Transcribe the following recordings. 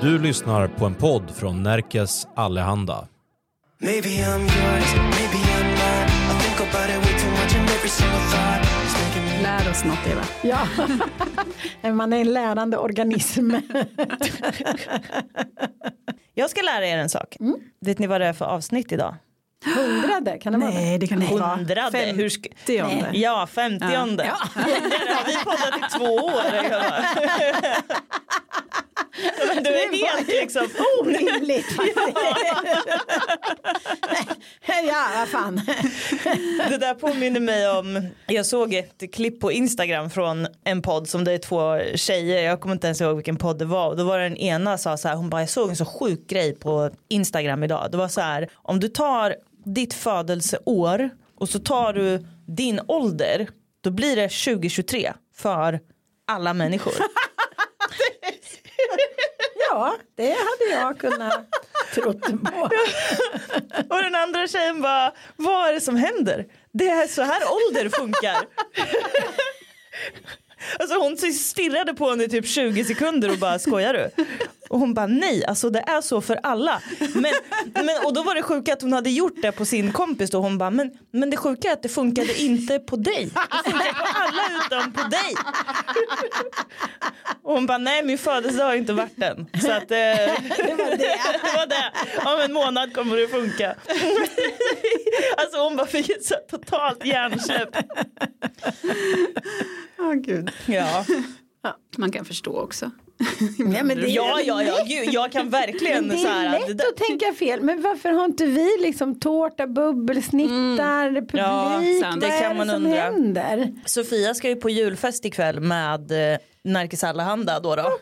Du lyssnar på en podd från Närkes Allehanda. Lär oss något Eva. Ja, man är en lärande organism. Jag ska lära er en sak. Vet ni vad det är för avsnitt idag? Hundrade, kan det vara det? Nej det kan det inte vara. Hundrade. Femtionde. Ja, femtionde. Ja. Har vi poddat i två år? Du är helt liksom... Orimligt faktiskt. ja, vad fan. Det där påminner mig om, jag såg ett klipp på Instagram från en podd som det är två tjejer, jag kommer inte ens ihåg vilken podd det var och då var den ena sa så här, hon bara jag såg en så sjuk grej på Instagram idag, det var så här, om du tar ditt födelseår och så tar du din ålder, då blir det 2023 för alla människor. Ja, det hade jag kunnat trott på. Och den andra tjejen bara, vad är det som händer? Det är så här ålder funkar. Alltså hon stirrade på henne i typ 20 sekunder och bara skojar du? Och hon bara nej, alltså det är så för alla. Men, men, och då var det sjuka att hon hade gjort det på sin kompis och hon bara men, men det sjuka är att det funkade inte på dig. Det funkar på alla utom på dig. Och hon bara nej min födelsedag har inte varit än. Så att eh, det var det. det var det. Om en månad kommer det funka. Alltså hon bara fick ett så totalt hjärnsläpp. Åh gud. Ja. Man kan förstå också. Nej, men det, Ja, ja, ja, gud, jag kan verkligen det så är här. lätt det där- att tänka fel. Men varför har inte vi liksom tårta, bubbelsnittar, publik? Ja, sant. Vad Det är kan man som undra. händer? Sofia ska ju på julfest ikväll med eh, Närkes Allehanda då. då.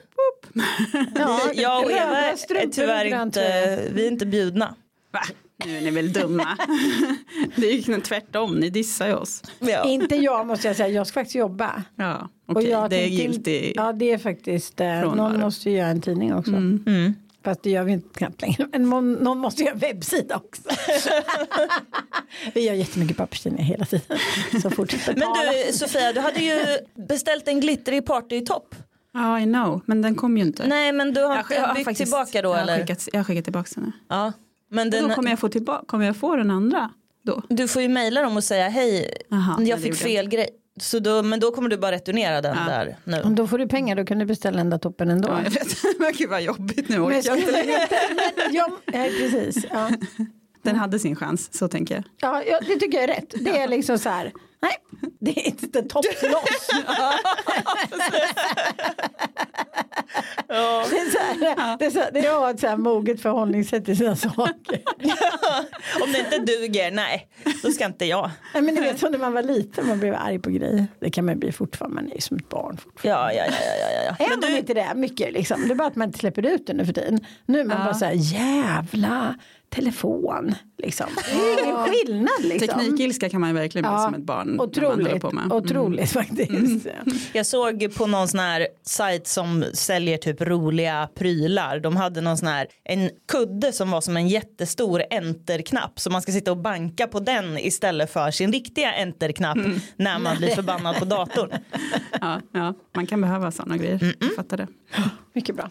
Ja, Vi, jag och Eva är tyvärr inte, vi är inte bjudna. Va? Nu är ni väl dumma. det är ju tvärtom, ni dissar ju oss. Ja. Inte jag måste jag säga, jag ska faktiskt jobba. Ja, Och okej, jag det är giltigt. Ja det är faktiskt, eh, Frånvaro. någon måste ju göra en tidning också. Mm. Fast det gör vi inte knappt längre. Men någon, någon måste göra en webbsida också. vi gör jättemycket papperstidningar hela tiden. Så fortsätt Men du Sofia, du hade ju beställt en glittrig partytopp. Ja, I know, men den kom ju inte. Nej men du har Jag- jag har byggt faktiskt- tillbaka då jag har eller? Skickat, jag har skickat tillbaka den nu. Ja. Men Och den, Då kommer jag få tillbaka, kommer jag få den andra då? du får ju mejla dem och säga hej, Aha, jag fick fel grej. Så då, men då kommer du bara returnera den Ja. där nu. Om då får du pengar då kan du beställa den där toppen ändå. Ja, jag vet. Men gud vad jobbigt nu. Men jag inte ja, precis. Ja. Den hade sin chans, så tänker jag. Ja, ja, det tycker jag är rätt. Det är liksom så här. Nej, det är inte topploss. Ja. Det är så det är ett så här moget förhållningssätt till sina saker. Om det inte duger, nej, då ska inte jag. Nej, men ni vet som när man var liten, man blev arg på grejer. Det kan man bli fortfarande, man är ju som ett barn fortfarande. Ja, ja, ja, ja, ja, ja. Är Men man du, inte det mycket liksom? Det är bara att man inte släpper ut det nu för tiden. Nu är man bara så här, jävla telefon. Liksom. Det är ingen skillnad liksom. Teknikilska kan man verkligen bli som ett barn. Otroligt, på med. Mm. otroligt faktiskt. jag såg på någon sån här sajt som säljer typ roliga prylar. De hade någon sån här, en kudde som var som en jättestor enterknapp. Så man ska sitta och banka på den istället för sin riktiga enterknapp Mm. när man blir förbannad på datorn. Ja, ja, man kan behöva sådana grejer. Jag fattar det. Mycket bra.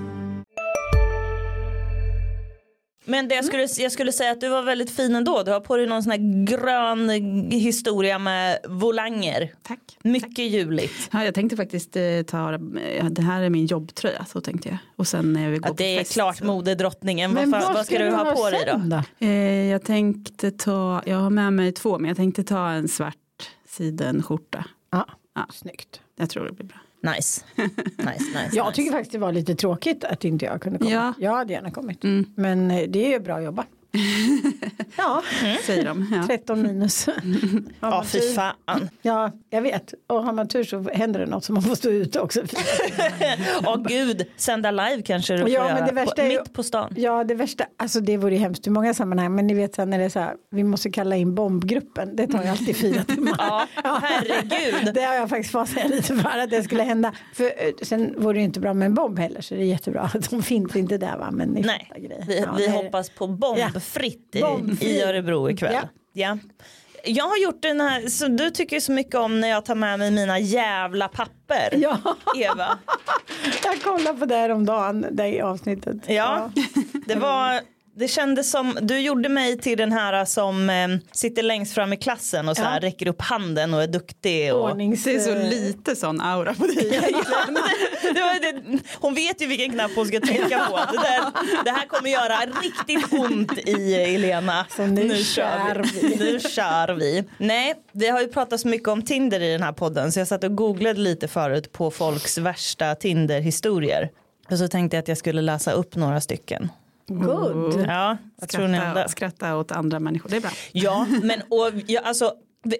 Men det jag, skulle, jag skulle säga att du var väldigt fin ändå. Du har på dig någon sån här grön historia med volanger. Tack. Mycket juligt. Ja, jag tänkte faktiskt eh, ta, eh, det här är min jobbtröja, så tänkte jag. Och sen när vi går Att det är fest, klart så- modedrottningen. Vad, fan, vad ska du ha på dig då? då? Eh, jag tänkte ta, jag har med mig två, men jag tänkte ta en svart sidenskjorta. Ja, Ja. snyggt. Jag tror det blir bra. Nice. nice, nice Jag nice. tycker faktiskt det var lite tråkigt att inte jag kunde komma. Ja. Jag hade gärna kommit. Mm. Men eh, det är ju bra jobbat. Ja, säger de. Ja. 13 minus. Ja fy tur- fan. Ja, jag vet. Och har man tur så händer det något som man får stå ute också. Åh gud, sända live kanske du får Ja, men göra. det värsta på, är ju- mitt på stan. Ja, det värsta, alltså det vore ju hemskt i många sammanhang, men ni vet sen när det är så här, vi måste kalla in bombgruppen, det tar ju alltid fyra timmar. Ja, herregud. Det har jag faktiskt fasat lite för att det skulle hända. För eh, sen vore det ju inte bra med en bomb heller, så det är jättebra att de finns inte där va, men ni Nej, vi, Ja, vi hoppas på bombfritt i, Bombfri. i Örebro ikväll. Ja. Ja. Jag har gjort den här, så du tycker så mycket om när jag tar med mig mina jävla papper. Ja, Eva. jag kollade på det här om dagen, det avsnittet. Ja, det var det kändes som, du gjorde mig till den här som eh, sitter längst fram i klassen och så här Ja. räcker upp handen och är duktig. Och, Ordnings... Det är så lite sån aura på dig. det det, hon vet ju vilken knapp hon ska trycka på. Det, där, det här kommer göra riktigt ont i Elena. Så nu kör vi. Nu kör vi. Nej, vi har ju pratat så mycket om Tinder i den här podden så jag satt och googlade lite förut på folks värsta Tinder-historier. Och så tänkte jag att jag skulle läsa upp några stycken. Good. Ja, ni om Skratta, skratta åt andra människor, det är bra. Ja, men och, ja, alltså,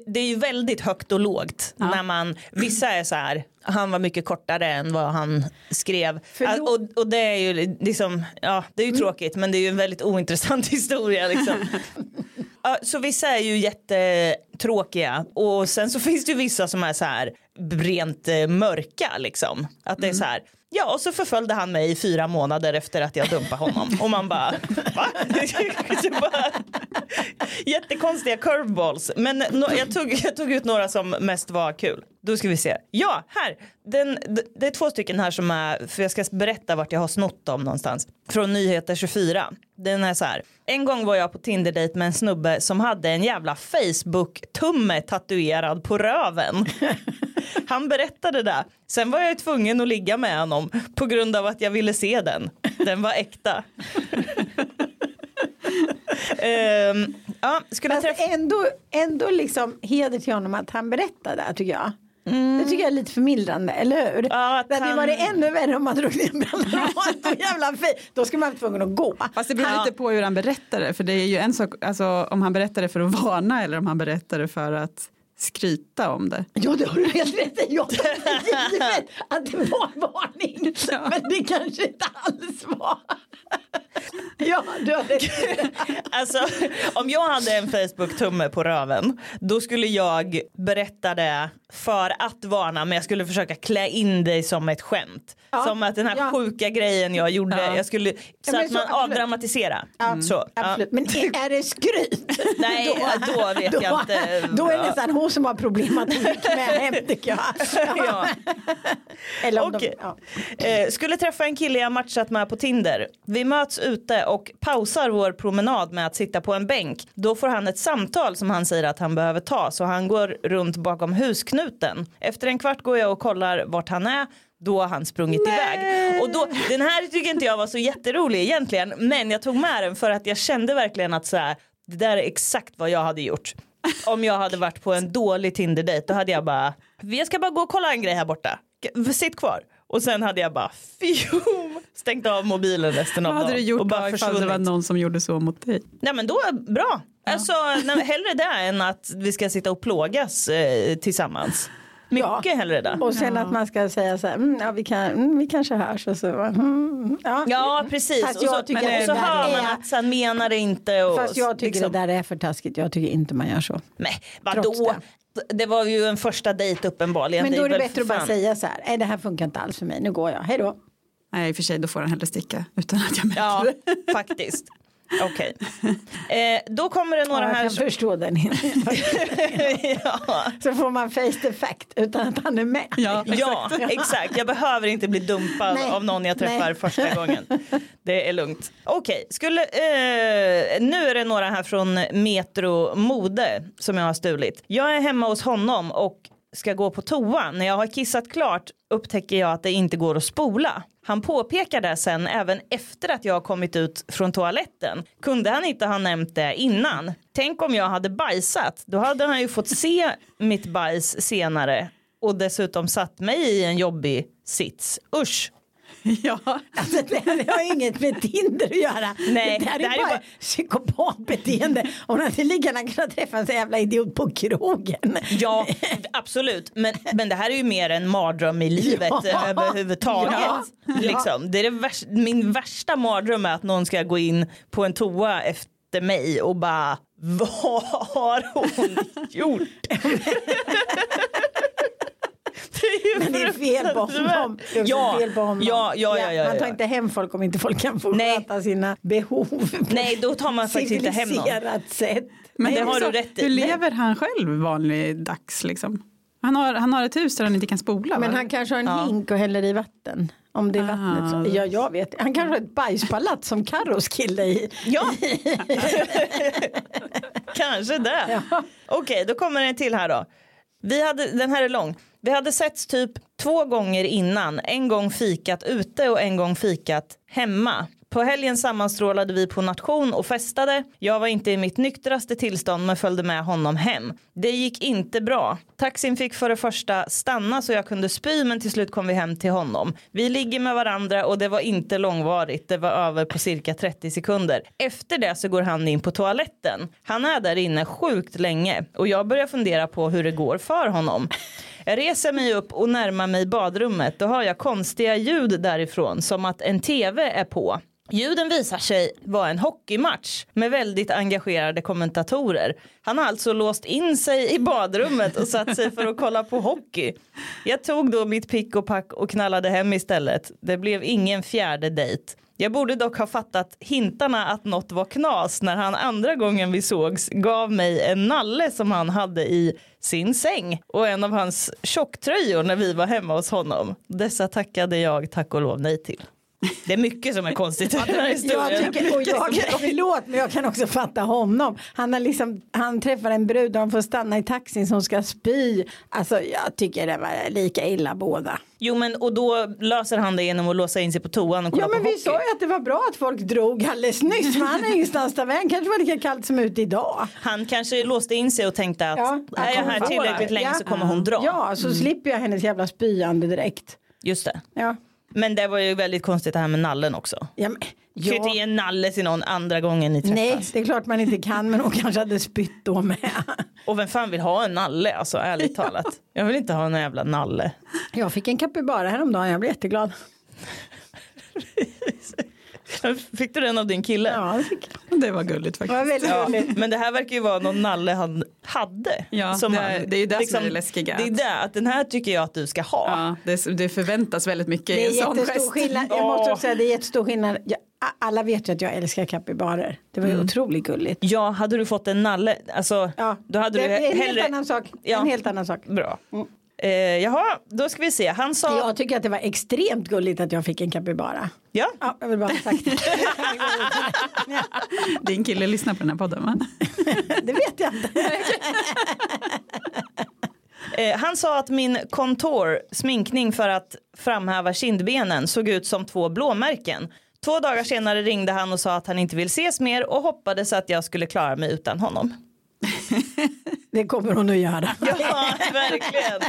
det- är ju väldigt högt och lågt när man, vissa är så här, han var mycket kortare än vad han skrev. Förlåt. Äh, Och, och det är ju liksom, ja det är ju tråkigt men det är ju en väldigt ointressant historia liksom. Ja, så vissa är ju jättetråkiga och sen så finns det ju vissa som är så här rent eh, mörka liksom. Att det är så här, ja och så förföljde han mig i fyra månader efter att jag dumpade honom och man bara, va? Bara, Jättekonstiga curveballs. Men no, jag, tog, jag tog ut några som mest var kul. Då ska vi se. Ja, här. Den, det är två stycken här som är, för jag ska berätta vart jag har snott dem någonstans. Från Nyheter 24. Den är så här. En gång var jag på Tinder-dejt med en snubbe som hade en jävla Facebook-tumme tatuerad på röven. Han berättade det. Sen var jag tvungen att ligga med honom på grund av att jag ville se den. Den var äkta. Ehm, ja, skulle Fast träffa... ändå, ändå liksom heder till honom att han berättar det tycker jag. Det tycker jag är lite förmildrande, eller hur? Mm. Ja, att det hade han- varit ännu värre om man drog ner brallorna jävla. Då skulle man vara tvungen att gå. Fast det beror Ja. lite på hur han berättar det. För det är ju en sak, alltså, om han berättar det för att varna eller om han berättar det för att skryta om det. Ja, det har du helt rätt i. Jag givet att det var en varning. Men det kanske inte alls var. Ja, du det. Alltså, om jag hade en Facebook-tumme på röven då skulle jag berätta det för att varna men jag skulle försöka klä in det som ett skämt. Ja. Som att den här Ja. sjuka grejen jag gjorde, Ja. jag skulle, så att så man absolut. avdramatiserar. Ja, Så. Absolut. Men är det skryt? Nej, då vet jag inte. Då är det Ja. nästan hon som har problem att hon gick med hem tycker jag. Ja. Eller om Okej. de, ja. Eh, skulle träffa en kille jag matchat med på Tinder. Vi möts ute och pausar vår promenad med att sitta på en bänk. Då får han ett samtal som han säger att han behöver ta så han går runt bakom husknuten. Efter en kvart går jag och kollar vart han är. Då har han sprungit iväg. Och då, den här tycker inte jag var så jätterolig egentligen. Men jag tog med den för att jag kände verkligen att så här, det där är exakt vad jag hade gjort. Om jag hade varit på en dålig Tinder-dejt då hade jag bara, jag ska bara gå och kolla en grej här borta. Sitt kvar. Och sen hade jag bara fjum, stängt av mobilen resten av Vad hade dagen. du gjort och bara då ifall det var någon som gjorde så mot dig? Nej men då, bra. Alltså nej, hellre det än att vi ska sitta och plågas eh, tillsammans. Mycket Ja. hellre det. Och sen att man ska säga så här, mm, ja, vi, kan, mm, vi kanske hörs och så. Mm, ja. Ja precis. Fast och så, tycker men, det och så hör man är- att han menar det inte. Och, Fast jag tycker liksom, det där är för taskigt. Jag tycker inte man gör så. Trots vadå? det. Det. var ju en första dejt uppenbarligen. Men då är det väl bättre för att bara säga så här, nej det här funkar inte alls för mig, nu går jag, hej då. Nej, i och för sig, då får han hellre sticka utan att jag märker Ja, det. faktiskt. Okej. Eh, då kommer det några Ja, jag här. kan förstå den. ja. så får man face the fact utan att han är med. Ja, ja, exakt. Jag behöver inte bli dumpad Nej. av någon jag träffar Nej. första gången. Det är lugnt. Okej, skulle, eh, nu är det några här från Metro Mode som jag har stulit. Jag är hemma hos honom och ska gå på toa. När jag har kissat klart upptäcker jag att det inte går att spola. Han påpekar det sen även efter att jag har kommit ut från toaletten. Kunde han inte ha nämnt det innan? Tänk om jag hade bajsat. Då hade han ju fått se mitt bajs senare och dessutom satt mig i en jobbig sits. Usch. Ja, Alltså, det har inget med Tinder att göra. Nej, det det är här är bara bara- psykopatbeteende. Hon hade lika gärna kunnat träffa en sån jävla idiot på krogen. Ja, absolut. Men, men det här är ju mer en mardröm i livet Ja. överhuvudtaget. Ja. Liksom. Det är det värsta, min värsta mardröm är att någon ska gå in på en toa efter mig och bara vad har hon gjort? det Men det är fel på honom. Ja, fel på honom. ja, ja, ja, ja, Man tar ja. inte hem folk om inte folk kan få Nej. sköta sina behov. Nej, då tar man faktiskt inte hem någon. sätt. men det har så, du rätt i. Hur lever han själv vanlig dags liksom? Han har, han har ett hus där han inte kan spola. Men va? han kanske har en Ja. hink och häller i vatten. Om det är vattnet. Ah. Så, ja, jag vet. Han kanske har ett bajspalats som Carros kille i. Ja, kanske det. Okej, då kommer en till här då. Vi hade, den här är lång. Vi hade setts typ två gånger innan. En gång fikat ute och en gång fikat hemma. På helgen sammanstrålade vi på nation och festade. Jag var inte i mitt nyktraste tillstånd men följde med honom hem. Det gick inte bra. Taxin fick för det första stanna så jag kunde spy men till slut kom vi hem till honom. Vi ligger med varandra och det var inte långvarigt. Det var över på cirka 30 sekunder. Efter det så går han in på toaletten. Han är där inne sjukt länge och jag börjar fundera på hur det går för honom. Jag reser mig upp och närmar mig badrummet. Då hör jag konstiga ljud därifrån som att en tv är på. Ljuden visar sig vara en hockeymatch med väldigt engagerade kommentatorer. Han har alltså låst in sig i badrummet och satt sig för att kolla på hockey. Jag tog då mitt pick och pack och knallade hem istället. Det blev ingen fjärde dejt. Jag borde dock ha fattat hintarna att något var knas när han andra gången vi sågs gav mig en nalle som han hade i sin säng och en av hans tjocktröjor när vi var hemma hos honom. Dessa tackade jag tack och lov nej till. Det är mycket som är konstigt i den här Jag historien. tycker, och jag, förlåt men jag kan också fatta honom. Han, har liksom, han träffar en brud och de får stanna i taxin som ska spy. Alltså jag tycker det var lika illa båda. Jo men och då löser han det genom att låsa in sig på toan och kolla Ja men på vi hockey. sa ju att det var bra att folk drog alldeles nyss. För han är ingenstans där vägen. kanske var lika kallt som ute idag. Han kanske låste in sig och tänkte att Ja, är jag här tillräckligt länge det. så kommer hon dra. Ja så slipper jag hennes jävla spyande direkt. Just det. Ja. Men det var ju väldigt konstigt det här med nallen också. Ja, men, Du kan ju inte ge ja. en nalle till någon andra gången ni träffas. Nej det är klart man inte kan men hon kanske hade spytt då med. Och vem fan vill ha en nalle alltså ärligt talat. Jag vill inte ha en jävla nalle. Jag fick en capybara häromdagen jag blev jätteglad. Fick du den av din kille? Ja det var gulligt Det faktiskt. var väldigt Ja, men det här verkar ju vara någon nalle han hade. Ja, som det- han, liksom- det är ju det som är det läskiga. Det är det, att den här tycker jag att du ska ha. Ja, det, det förväntas väldigt mycket Det i är en sån gest. skillnad. Jag måste också säga det är jättestor skillnad. Jag, alla vet ju att jag älskar capybarer. Det var ju otroligt gulligt. Ja, hade du fått en nalle, alltså Ja, då hade det du är en hellre... helt annan sak. Ja. En helt annan sak. Bra. Eh, jaha, då ska vi se. Han sa... Jag tycker att det var extremt gulligt att jag fick en capybara. Ja. Ja, jag vill bara ha sagt det. Din kille lyssnar på den här podden va? det vet jag inte. Eh, han sa att min kontor, sminkning för att framhäva kindbenen, såg ut som två blåmärken. Två dagar senare ringde han och sa att han inte vill ses mer och hoppades att jag skulle klara mig utan honom. Det kommer hon att göra. Ja, verkligen.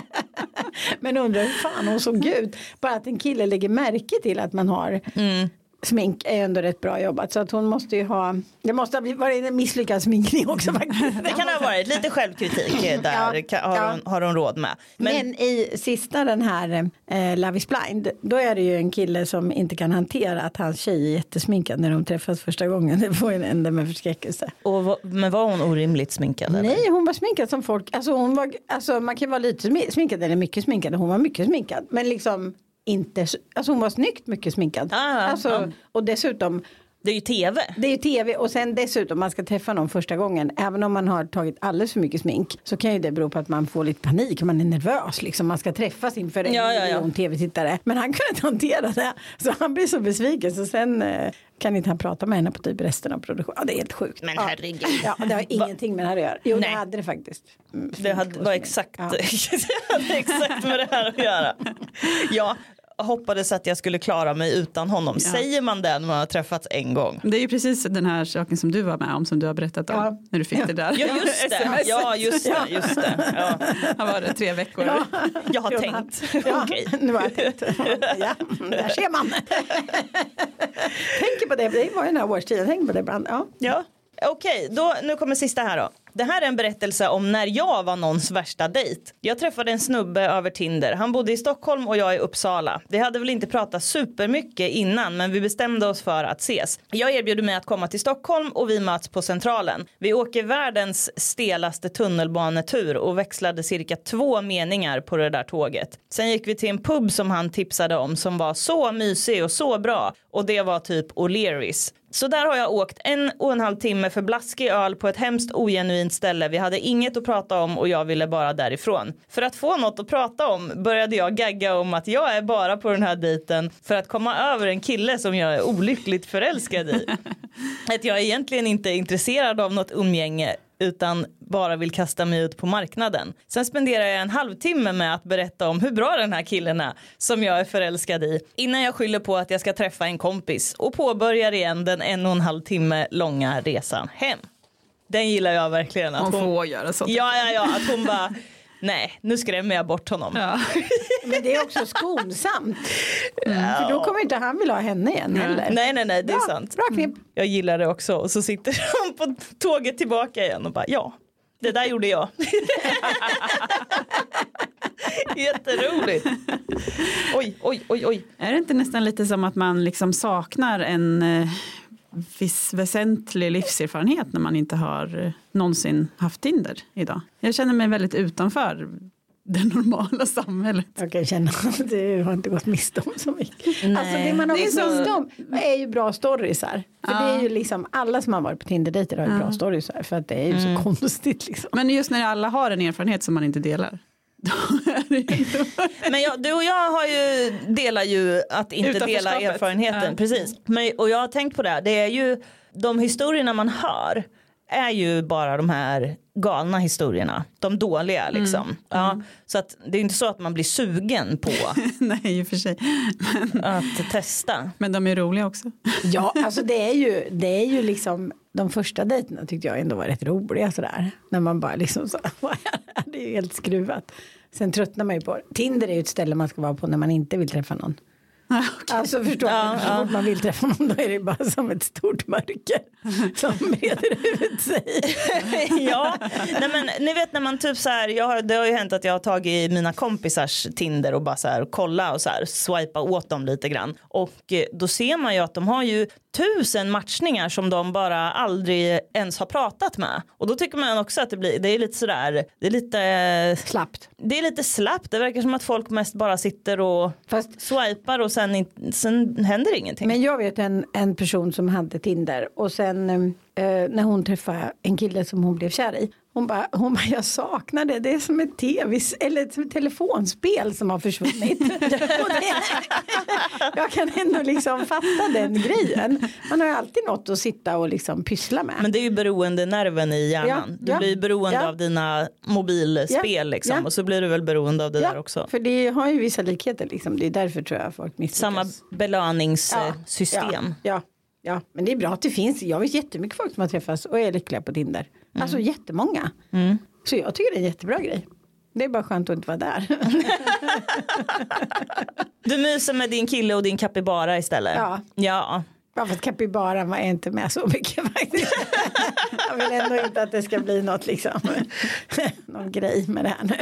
Men undrar hur fan hon såg ut. Bara att en kille lägger märke till att man har Mm. Smink är ändå rätt bra jobbat. Så att hon måste ju ha, det måste ha varit en misslyckad sminkning också faktiskt. Det kan ha varit lite självkritik eh, där, Ja, har, ja. hon, har hon råd med. Men, Men, i sista den här eh, Love is blind, då är det ju en kille som inte kan hantera att hans tjej är jättesminkad när de träffas första gången. Det får en ände med förskräckelse. och, men var hon orimligt sminkad? eller? Nej, hon var sminkad som folk, alltså hon var, alltså man kan vara lite smi- sminkad eller mycket sminkad, hon var mycket sminkad. Men liksom inte, så- alltså hon var snyggt mycket sminkad. Ah, alltså, ja. Och dessutom, Det är ju tv. det är ju tv och sen dessutom man ska träffa någon första gången. Även om man har tagit alldeles för mycket smink så kan ju det bero på att man får lite panik, man är nervös liksom. Man ska träffas inför en Ja, ja, ja. miljon tv-tittare. Men han kunde inte hantera det. Så han blir så besviken så sen eh, kan inte han prata med henne på typ resten av produktionen. Ja, det är helt sjukt. Men herregud. Ja, det har ingenting med det här att göra. Jo, Nej. det hade det faktiskt. Mm, Det hade, var exakt, det hade exakt med det här att göra. Ja, hoppades att jag skulle klara mig utan honom. Ja. Säger man det när man har träffats en gång? Det är ju precis den här saken som du var med om som du har berättat om. Ja. När du fick det där. Ja just det, ja just det, just det. Ja. Han var det tre veckor. Ja. Jag har tänkt. Ja, Okej. nu har jag tänkt. Ja, där ser man. Tänker på det, det var ju den här årstiden, tänk på det ibland. Ja. Ja. Okej, då, nu kommer sista här då. Det här är en berättelse om när jag var någons värsta dejt. Jag träffade en snubbe över Tinder. Han bodde i Stockholm och jag i Uppsala. Vi hade väl inte pratat supermycket innan men vi bestämde oss för att ses. Jag erbjuder mig att komma till Stockholm och vi möts på Centralen. Vi åker världens stelaste tunnelbanetur och växlade cirka två meningar på det där tåget. Sen gick vi till en pub som han tipsade om som var så mysig och så bra och det var typ O'Learys. Så där har jag åkt en och en halv timme för blaskig öl på ett hemskt ogenuint ställe. Vi hade inget att prata om och jag ville bara därifrån. För att få något att prata om började jag gagga om att jag är bara på den här dejten för att komma över en kille som jag är olyckligt förälskad i. att jag egentligen inte är intresserad av något umgänge utan bara vill kasta mig ut på marknaden. Sen spenderar jag en halvtimme med att berätta om hur bra den här killen är som jag är förälskad i innan jag skyller på att jag ska träffa en kompis och påbörjar igen den en och en halv timme långa resan hem. Den gillar jag verkligen. Att Hon hon, får göra sånt. ja, ja, ja, att hon bara nej, nu skrämmer jag bort honom. Ja. Men det är också skonsamt. För då kommer inte han vilja ha henne igen heller. Nej, nej, nej, det är Bra, sant. Bra knep. Jag gillar det också och så sitter hon på tåget tillbaka igen och bara ja, det där gjorde jag. Jätteroligt. Oj, oj, oj, oj. Är det inte nästan lite som att man liksom saknar en eh, viss väsentlig livserfarenhet när man inte har eh, någonsin haft Tinder idag? Jag känner mig väldigt utanför det normala samhället. Jag kan känna att du har inte gått miste om så mycket. Nej. Alltså det man har Det är gått så- miste om är ju bra storiesar. För Ja. det är ju liksom alla som har varit på Tinder-dejter har ju bra storiesar. För att det är ju så konstigt liksom. Men just när alla har en erfarenhet som man inte delar. Men jag, du och jag har ju, delar ju att inte dela erfarenheten. Ja. Precis. Men, och jag har tänkt på det, här, det är ju de historierna man hör är ju bara de här galna historierna. De dåliga liksom. Ja, så att det är inte så att man blir sugen på Nej, i och för sig. Men, att testa. men de är roliga också. Ja, alltså det är ju, det är ju liksom de första dejterna tyckte jag ändå var rätt roliga sådär. När man bara liksom så, det är ju helt skruvat. Sen tröttnar man ju på det. Tinder är ju ett ställe man ska vara på när man inte vill träffa någon. Alltså förstår Ja, du, så fort man vill träffa någon då är det bara som ett stort mörker som breder ut sig. ja, nej men ni vet när man typ så här, jag har, det har ju hänt att jag har tagit mina kompisars Tinder och bara så här kolla och så här swipa åt dem lite grann. Och eh, då ser man ju att de har ju tusen matchningar som de bara aldrig ens har pratat med och då tycker man också att det blir, det är lite sådär, det är lite, Slappt. det är lite slappt, det verkar som att folk mest bara sitter och Fast swipar och sen, sen händer ingenting. Men jag vet en, en person som hade Tinder och sen eh, när hon träffade en kille som hon blev kär i. Hon bara, hon bara jag saknar det, det är som ett tv eller ett telefonspel som har försvunnit. Det, jag kan ändå liksom fatta den grejen. Man har ju alltid något att sitta och liksom pyssla med. Men det är ju beroendenerven i hjärnan. Ja, du ja, blir beroende ja. av dina mobilspel liksom och så blir du väl beroende av det där också. för det har ju vissa likheter liksom. Det är därför tror jag folk misslyckas. Samma belöningssystem. Ja, ja, ja, men det är bra att det finns. Jag vet jättemycket folk som har träffats och är lyckliga på Tinder. Alltså jättemånga. Så jag tycker det är en jättebra grej. Det är bara skönt att inte vara där. Du myser med din kille och din capybara istället. Ja. ja. Bara för att Capybara var inte med så mycket faktiskt. Jag vill ändå inte att det ska bli något liksom. Någon grej med det här nu.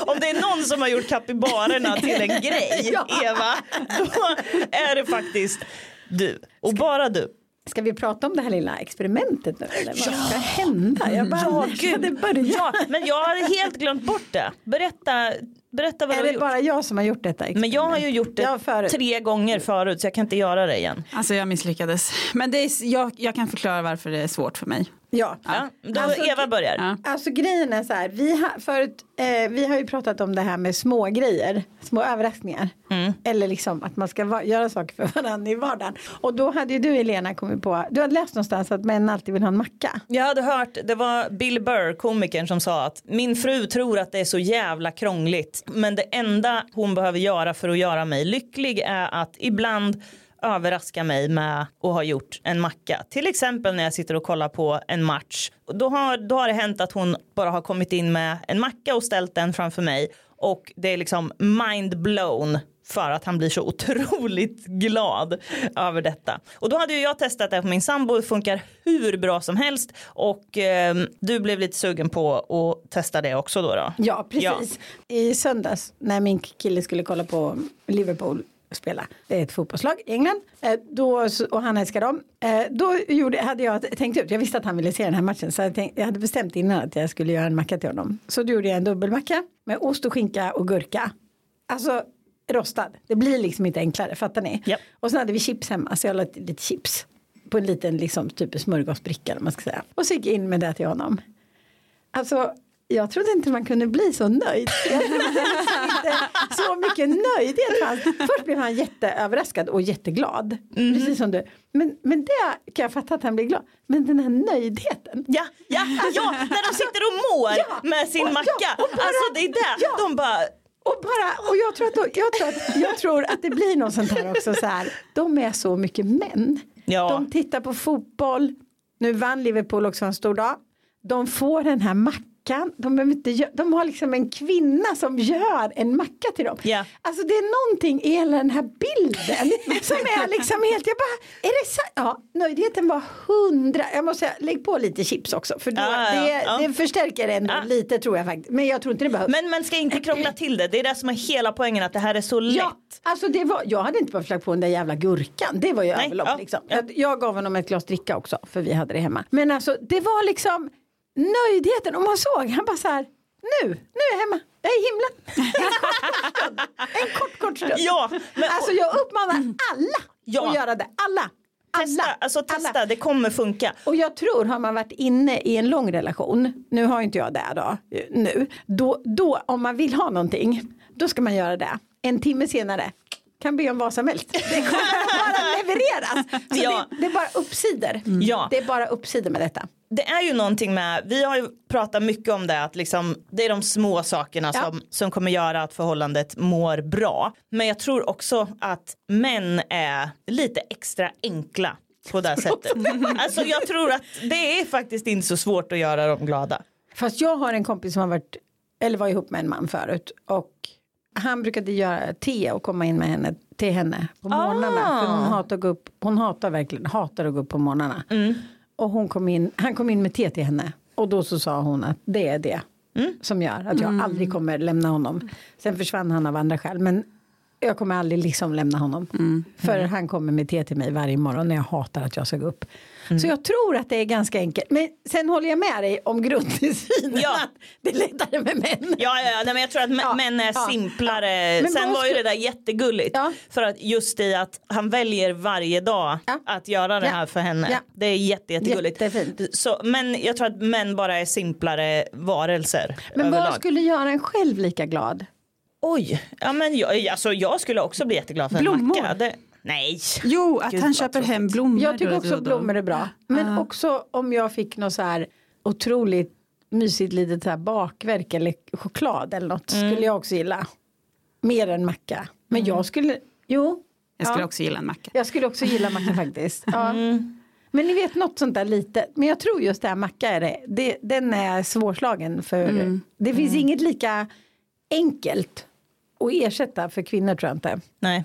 Om det är någon som har gjort kapibarerna till en grej, Ja. Eva, då är det faktiskt du. Och bara du. Ska vi prata om det här lilla experimentet nu eller vad ska hända? Jag bara, Ja, ska det gud. börja? Ja, men jag har helt glömt bort det. Berätta, berätta vad du Är har det gjort. bara jag som har gjort detta experiment? Men jag har ju gjort det tre gånger förut så jag kan inte göra det igen. Alltså jag misslyckades. Men det är, jag, jag kan förklara varför det är svårt för mig. Ja. Ja, då Alltså, Eva börjar. Ja. Alltså grejen är så här, vi har, förut, eh, vi har ju pratat om det här med små grejer, små överraskningar. Mm. Eller liksom att man ska va- göra saker för varandra i vardagen. Och då hade ju du Elena kommit på, du hade läst någonstans att män alltid vill ha en macka. Jag hade hört, det var Bill Burr, komikern som sa att min fru tror att det är så jävla krångligt. Men det enda hon behöver göra för att göra mig lycklig är att ibland överraska mig med att ha gjort en macka. Till exempel när jag sitter och kollar på en match. Då har, då har det hänt att hon bara har kommit in med en macka och ställt den framför mig och det är liksom mind blown för att han blir så otroligt glad över detta. Och då hade ju jag testat det på min sambo, det funkar hur bra som helst och eh, du blev lite sugen på att testa det också då. då. Ja, precis. I söndags när min kille skulle kolla på Liverpool spela, det är ett fotbollslag i England, eh, då, och han älskar dem. Eh, då gjorde, hade jag tänkt ut, jag visste att han ville se den här matchen så jag, tänkte, jag hade bestämt innan att jag skulle göra en macka till honom. Så då gjorde jag en dubbelmacka med ost och skinka och gurka. Alltså rostad, det blir liksom inte enklare, fattar ni? Japp. Och sen hade vi chips hemma, så jag la lite, chips på en liten liksom, typ smörgåsbricka, man ska säga. Och så gick jag in med det till honom. Alltså, jag trodde inte man kunde bli så nöjd. Så mycket nöjdhet fanns. Först blev han jätteöverraskad och jätteglad. Precis som du. Men, men det kan jag fatta att han blir glad. Men den här nöjdheten. Ja, ja, ja, när de sitter och mår Ja, med sin och- macka. ja, bara- alltså det är det, ja. de bara Och, bara, och jag, tror att, jag, tror att, jag tror att det blir något sånt här också så här. De är så mycket män. Ja. De tittar på fotboll. Nu vann Liverpool också en stor dag. De får den här mackan. De, behöver inte de har liksom en kvinna som gör en macka till dem. Ja. Alltså det är någonting i hela den här bilden som är liksom helt, jag bara, är det sant? Ja, nöjdheten var hundra, jag måste säga, lägg på lite chips också för då, Ja, ja, det, ja. det förstärker ändå Ja. lite tror jag faktiskt. Men jag tror inte det behövs. Men man ska inte krångla till det. Det är det som är hela poängen att det här är så lätt. Ja, alltså det var, jag hade inte behövt lägga på den där jävla gurkan. Det var ju Nej, överlopp ja, liksom. ja. Jag, jag gav honom ett glas dricka också för vi hade det hemma. Men alltså det var liksom nöjdheten och man såg, han bara så här, nu, nu är jag hemma, jag är i himlen. en kort, kort stund. Ja, men, Alltså jag uppmanar alla Ja. att göra det, alla. testa, Alla, alltså testa, alla. det kommer funka. Och jag tror har man varit inne i en lång relation, nu har inte jag det då, nu, då, då om man vill ha någonting, då ska man göra det. En timme senare kan be om vad som helst. Det kommer levereras. Så Ja. det, det är bara uppsidor. Ja. Det är bara uppsidor med detta. Det är ju någonting med, vi har ju pratat mycket om det att liksom, det är de små sakerna Ja. som, som kommer göra att förhållandet mår bra. Men jag tror också att män är lite extra enkla på det här sättet. Alltså jag tror att det är faktiskt inte så svårt att göra dem glada. Fast jag har en kompis som har varit, eller var ihop med en man förut och han brukade göra te och komma in med henne till henne på morgnarna. För hon hatar att gå upp, hon hatar verkligen, hatar att gå upp på morgnarna. Och hon kom in, han kom in med te till henne och då så sa hon att det är det som gör att jag aldrig kommer lämna honom. Sen försvann han av andra skäl men jag kommer aldrig liksom lämna honom. För han kommer med te till mig varje morgon när jag hatar att jag ska gå upp. Så jag tror att det är ganska enkelt. Men sen håller jag med dig om grundsynen Ja. det är lättare med män. Ja, ja, ja nej, men jag tror att Ja, män är ja, simplare. Men Sen var ju det där jättegulligt. För att just i att han väljer varje dag att göra det här för henne. Det är jätte, jättegulligt. Jättefint. Så, men jag tror att män bara är simplare varelser Men överlag. vad skulle göra en själv lika glad? Oj, ja, men jag, alltså, jag skulle också bli jätteglad för en Blommor. macka. Det, nej. Jo, att Gud, han köper hem blommor. Jag tycker då- också då- då. blommor är bra. Men också om jag fick något så här otroligt mysigt litet så här bakverk eller choklad eller något Mm. skulle jag också gilla. Mer än macka. Men jag skulle, jo. Jag skulle ja. också gilla en macka. Jag skulle också gilla macka faktiskt. Ja. Men ni vet något sånt där litet. Men jag tror just det här macka är det. det den är svårslagen för Mm. det finns inget lika enkelt att ersätta för kvinnor tror jag inte. nej.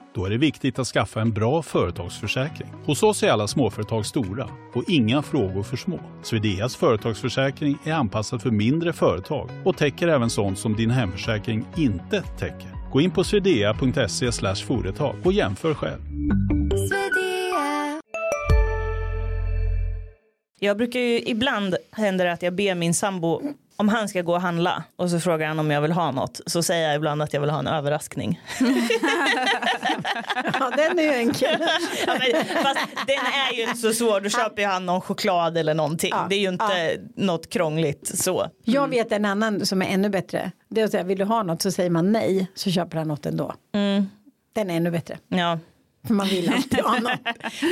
Då är det viktigt att skaffa en bra företagsförsäkring. Hos oss är alla småföretag stora och inga frågor för små. Swedeas företagsförsäkring är anpassad för mindre företag och täcker även sånt som din hemförsäkring inte täcker. Gå in på swedea.se företag och jämför själv. Jag brukar ju ibland händer det att jag ber min sambo om han ska gå och handla och så frågar han om jag vill ha något så säger jag ibland att jag vill ha en överraskning. Ja, den är ju enkel. Ja, men, fast den är ju inte så svår, då köper ju han någon choklad eller någonting. Ja, Det är ju inte något krångligt så. Jag vet en annan som är ännu bättre. Det är att säga, vill du ha något så säger man nej så köper han något ändå. Den är ännu bättre. Ja. För man vill alltid ha något.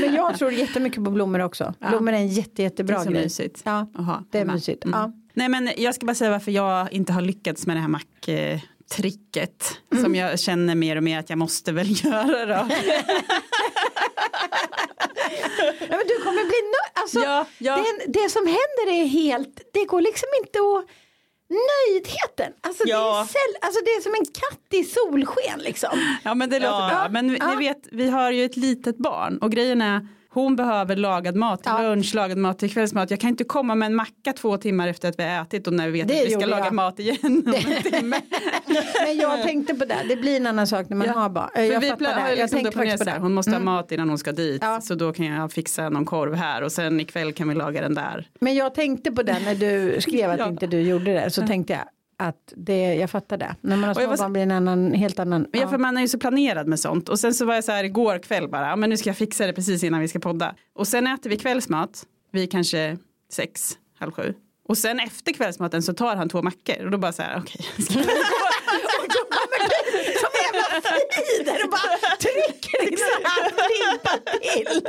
Men jag tror jättemycket på blommor också. Blommor är en jätte, jättebra Det är så grej. mysigt Ja, att ha det är mysigt. Mm. Ja. Nej men jag ska bara säga varför jag inte har lyckats med det här macktricket. Mm. Som jag känner mer och mer att jag måste väl göra då. Ja, men du kommer bli nöjd. Alltså, Ja, ja. Det, det som händer är helt, det går liksom inte att Nöjdheten, alltså, det Ja. är säll, alltså det är som en katt i solsken liksom. Ja men det låter bra. Men ni vet, vi har ju ett litet barn och grejen är hon behöver lagad mat till Ja. lunch, lagad mat till kvällsmat. Jag kan inte komma med en macka två timmar efter att vi har ätit och när vi vet Det att vi ska gjorde laga jag. mat igen om en timme. Men jag tänkte på det, det blir en annan sak när man Ja. har barn. Jag vi fattar det, jag liksom tänkte faktiskt på det. Hon måste Mm. ha mat innan hon ska dit. Ja. Så då kan jag fixa någon korv här och sen ikväll kan vi laga den där. Men jag tänkte på det när du skrev att inte du gjorde det, så tänkte jag att det, jag fattar det. När man har var så- småbarn blir en annan, helt annan. Men jag, för man är ju så planerad med sånt. Och sen så var jag så här igår kväll bara, ja, men nu ska jag fixa det precis innan vi ska podda. Och sen äter vi kvällsmat, vi kanske sex, halv sju. Och sen efter kvällsmaten så tar han två mackor och då bara så här, okej. ska vi? Som en jävla frider och bara trycker här limpa till.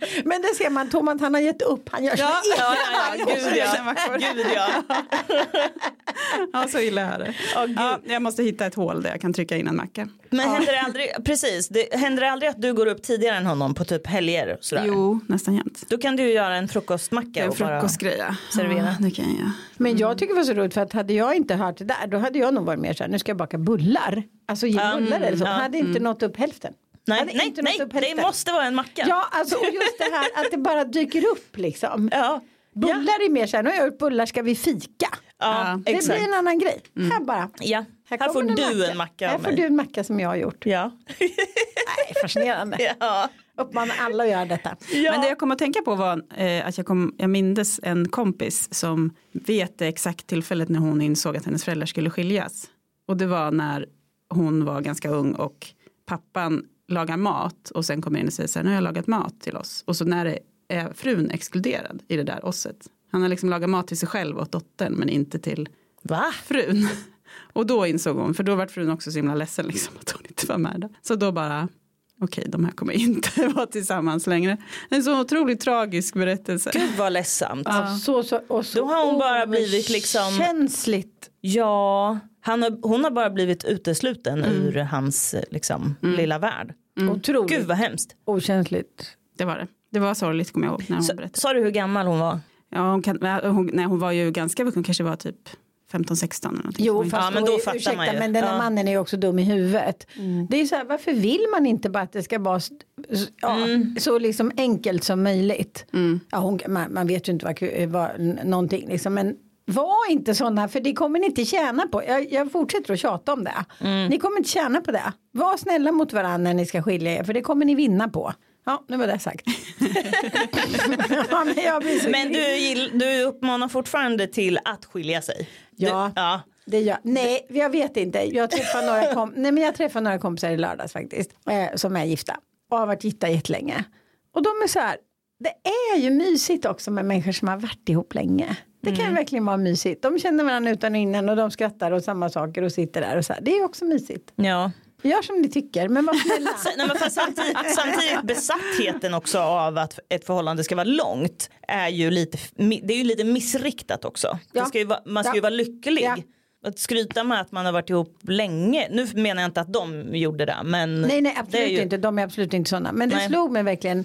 Men det ser man, Thomas han har gett upp, han gör Ja, så Ja, ja, ja, gud ja. Gud ja. Ja, så illa är det. Ja, gud. Ja, jag måste hitta ett hål där jag kan trycka in en macka. Men händer det aldrig, precis, det händer det aldrig att du går upp tidigare än honom på typ helger? Sådär? Jo, nästan jämt. Då kan du ju göra en frukostmacka En och bara... frukostgrej. ja. servera. Ja, det kan jag. Men jag tycker det var så roligt för att hade jag inte hört det där då hade jag nog varit mer så här, nu ska jag baka bullar. Alltså ge Ja, bullar eller så, ja, hade inte nått upp hälften. Nej, nej, inte nej, det måste vara en macka. Ja, alltså och just det här att det bara dyker upp liksom. ja. Bullar är mer så här, nu har jag gjort bullar, ska vi fika? ja Det exakt. blir en annan grej. Här bara. Ja. Här, kommer får det du en macka Här får mig. du en macka som jag har gjort. Ja. Nej, fascinerande. ja. Uppmanar alla att göra detta. Men det jag kom att tänka på var eh, att jag, kom, jag mindes en kompis som vet det exakt tillfället när hon insåg att hennes föräldrar skulle skiljas. Och det var när hon var ganska ung och pappan lagar mat och sen kommer in och säger så här, nu har jag lagat mat till oss. Och så när det är frun exkluderad i det där osset. Han har liksom lagat mat till sig själv och dottern men inte till Va? frun. Och då insåg hon, för då var frun också så himla ledsen liksom, att hon inte var med där. Så då bara, okej de här kommer inte vara tillsammans längre. En så otroligt tragisk berättelse. Gud vad ledsamt. Ja. Så, så, och så Då har hon bara blivit liksom- Känsligt. Ja, han har, hon har bara blivit utesluten ur hans liksom, lilla värld. Otroligt Gud vad hemskt. okänsligt. Det var det. Det var sorgligt kommer jag ihåg när hon berättade. sa du hur gammal hon var? Ja, hon, kan, hon, nej, hon var ju ganska vuxen, kanske var typ 15-16 eller någonting. Jo, Hon var fast Ja, men då, då fattar ursäkta, man ju. men den här Ja. mannen är ju också dum i huvudet. Det är så här, varför vill man inte bara att det ska vara ja, så liksom enkelt som möjligt? Ja, hon, man, man vet ju inte vad, vad någonting liksom, men var inte sådana, för det kommer ni inte tjäna på. Jag, jag fortsätter att tjata om det. Ni kommer inte tjäna på det. Var snälla mot varandra när ni ska skilja er, för det kommer ni vinna på. Ja, nu var det sagt. ja, men Men du, du uppmanar fortfarande till att skilja sig? Ja. Du, ja. Det gör, nej, jag vet inte. Jag träffade några, kom, nej, men jag träffade några kompisar i lördags faktiskt. Eh, som är gifta. Och har varit gifta jättelänge. Och de är så här. Det är ju mysigt också med människor som har varit ihop länge. Det kan ju verkligen vara mysigt. De känner varandra utan och innan och de skrattar och samma saker och sitter där och så här. Det är också mysigt. ja. Gör som ni tycker, men var snälla. Nej, men samtidigt, samtidigt besattheten också av att ett förhållande ska vara långt är ju lite, det är ju lite missriktat också. Ja. Ska ju vara, man ska ju Ja. vara lycklig. Ja. Att skryta med att man har varit ihop länge, nu menar jag inte att de gjorde det men Nej, nej, absolut ju- inte. De är absolut inte sådana. Men det Nej. slog mig verkligen.